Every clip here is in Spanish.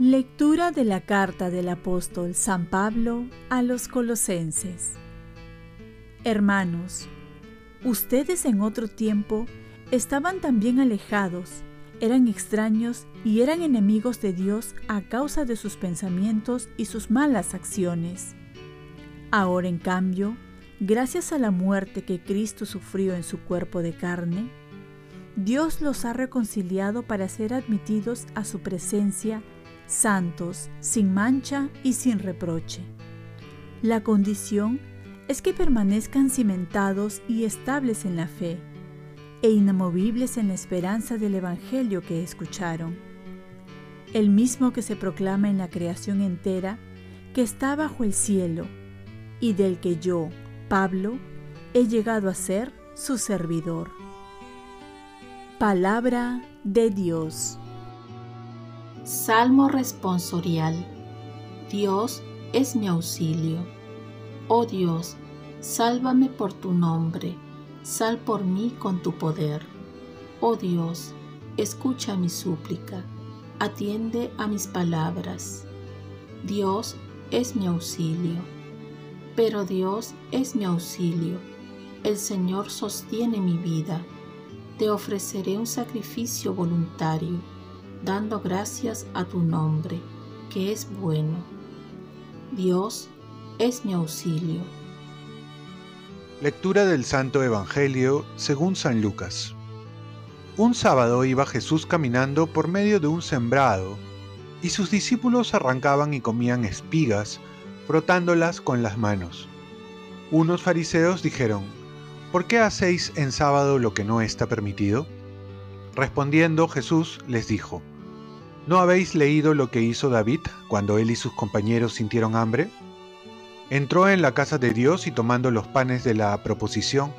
Lectura de la carta del apóstol San Pablo a los colosenses. Hermanos, ustedes en otro tiempo estaban también alejados, eran extraños y eran enemigos de Dios a causa de sus pensamientos y sus malas acciones. Ahora, en cambio, gracias a la muerte que Cristo sufrió en su cuerpo de carne, Dios los ha reconciliado para ser admitidos a su presencia santos, sin mancha y sin reproche. La condición es que permanezcan cimentados y estables en la fe e inamovibles en la esperanza del Evangelio que escucharon. El mismo que se proclama en la creación entera, que está bajo el cielo, y del que yo, Pablo, he llegado a ser su servidor. Palabra de Dios. Salmo responsorial. Dios es mi auxilio. Oh Dios, sálvame por tu nombre, sal por mí con tu poder. Oh Dios, escucha mi súplica, atiende a mis palabras. Dios es mi auxilio. Pero Dios es mi auxilio. El Señor sostiene mi vida. Te ofreceré un sacrificio voluntario dando gracias a tu nombre, que es bueno. Dios es mi auxilio. Lectura del Santo Evangelio según San Lucas. Un sábado iba Jesús caminando por medio de un sembrado, y sus discípulos arrancaban y comían espigas, frotándolas con las manos. Unos fariseos dijeron, ¿Por qué hacéis en sábado lo que no está permitido? Respondiendo Jesús les dijo, ¿No habéis leído lo que hizo David cuando él y sus compañeros sintieron hambre? Entró en la casa de Dios y tomando los panes de la proposición,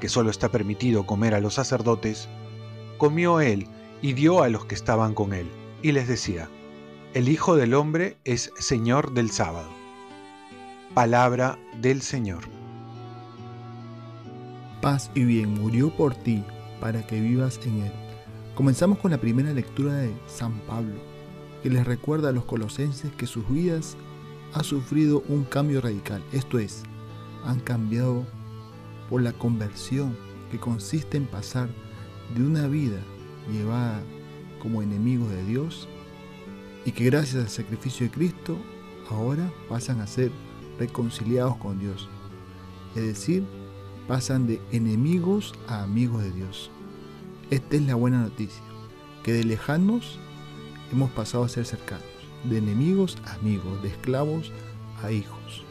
que solo está permitido comer a los sacerdotes, comió él y dio a los que estaban con él, y les decía, El Hijo del Hombre es Señor del sábado. Palabra del Señor. Paz y bien murió por ti, para que vivas en él. Comenzamos con la primera lectura de San Pablo, que les recuerda a los colosenses que sus vidas han sufrido un cambio radical, esto es, han cambiado por la conversión que consiste en pasar de una vida llevada como enemigos de Dios y que gracias al sacrificio de Cristo ahora pasan a ser reconciliados con Dios. Es decir, pasan de enemigos a amigos de Dios. Esta es la buena noticia, que de lejanos hemos pasado a ser cercanos, de enemigos a amigos, de esclavos a hijos.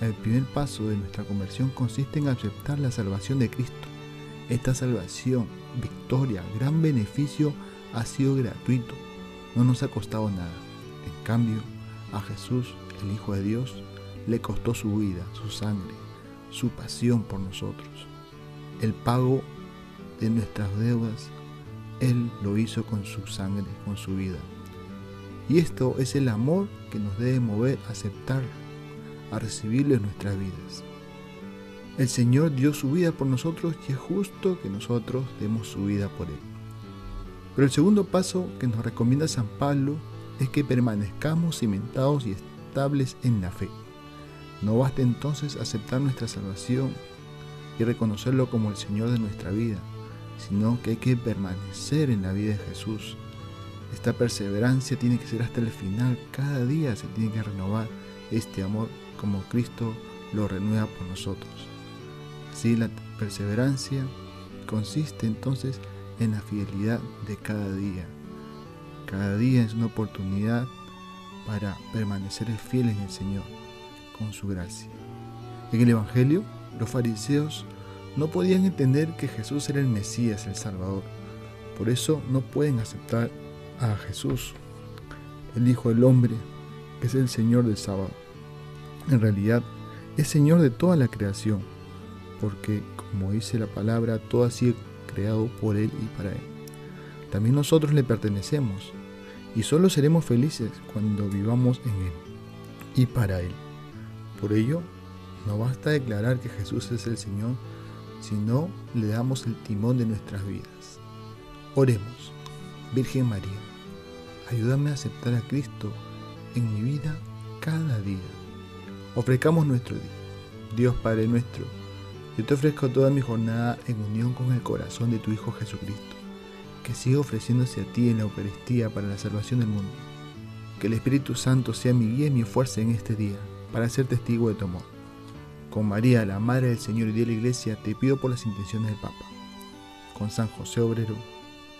El primer paso de nuestra conversión consiste en aceptar la salvación de Cristo. Esta salvación, victoria, gran beneficio ha sido gratuito, no nos ha costado nada. En cambio, a Jesús, el Hijo de Dios, le costó su vida, su sangre, su pasión por nosotros. El pago de nuestras deudas, Él lo hizo con su sangre, con su vida. Y esto es el amor que nos debe mover a aceptar, a recibirlo en nuestras vidas. El Señor dio su vida por nosotros y es justo que nosotros demos su vida por Él. Pero el segundo paso que nos recomienda San Pablo es que permanezcamos cimentados y estables en la fe. No basta entonces aceptar nuestra salvación y reconocerlo como el Señor de nuestra vida, sino que hay que permanecer en la vida de Jesús. Esta perseverancia tiene que ser hasta el final, cada día se tiene que renovar este amor como Cristo lo renueva por nosotros. Así la perseverancia consiste entonces en la fidelidad de cada día. Cada día es una oportunidad para permanecer fiel en el Señor con su gracia. En el Evangelio, los fariseos no podían entender que Jesús era el Mesías, el Salvador. Por eso no pueden aceptar a Jesús, el Hijo del Hombre, que es el Señor del sábado. En realidad, es Señor de toda la creación, porque, como dice la palabra, todo ha sido creado por Él y para Él. También nosotros le pertenecemos y solo seremos felices cuando vivamos en Él. y para Él. Por ello, no basta declarar que Jesús es el Señor, sino le damos el timón de nuestras vidas. Oremos, Virgen María, ayúdame a aceptar a Cristo en mi vida cada día. Ofrezcamos nuestro día. Dios Padre nuestro, yo te ofrezco toda mi jornada en unión con el corazón de tu Hijo Jesucristo, que siga ofreciéndose a ti en la Eucaristía para la salvación del mundo. Que el Espíritu Santo sea mi guía y mi fuerza en este día, para ser testigo de tu amor. Con María, la Madre del Señor y de la Iglesia, te pido por las intenciones del Papa. Con San José Obrero,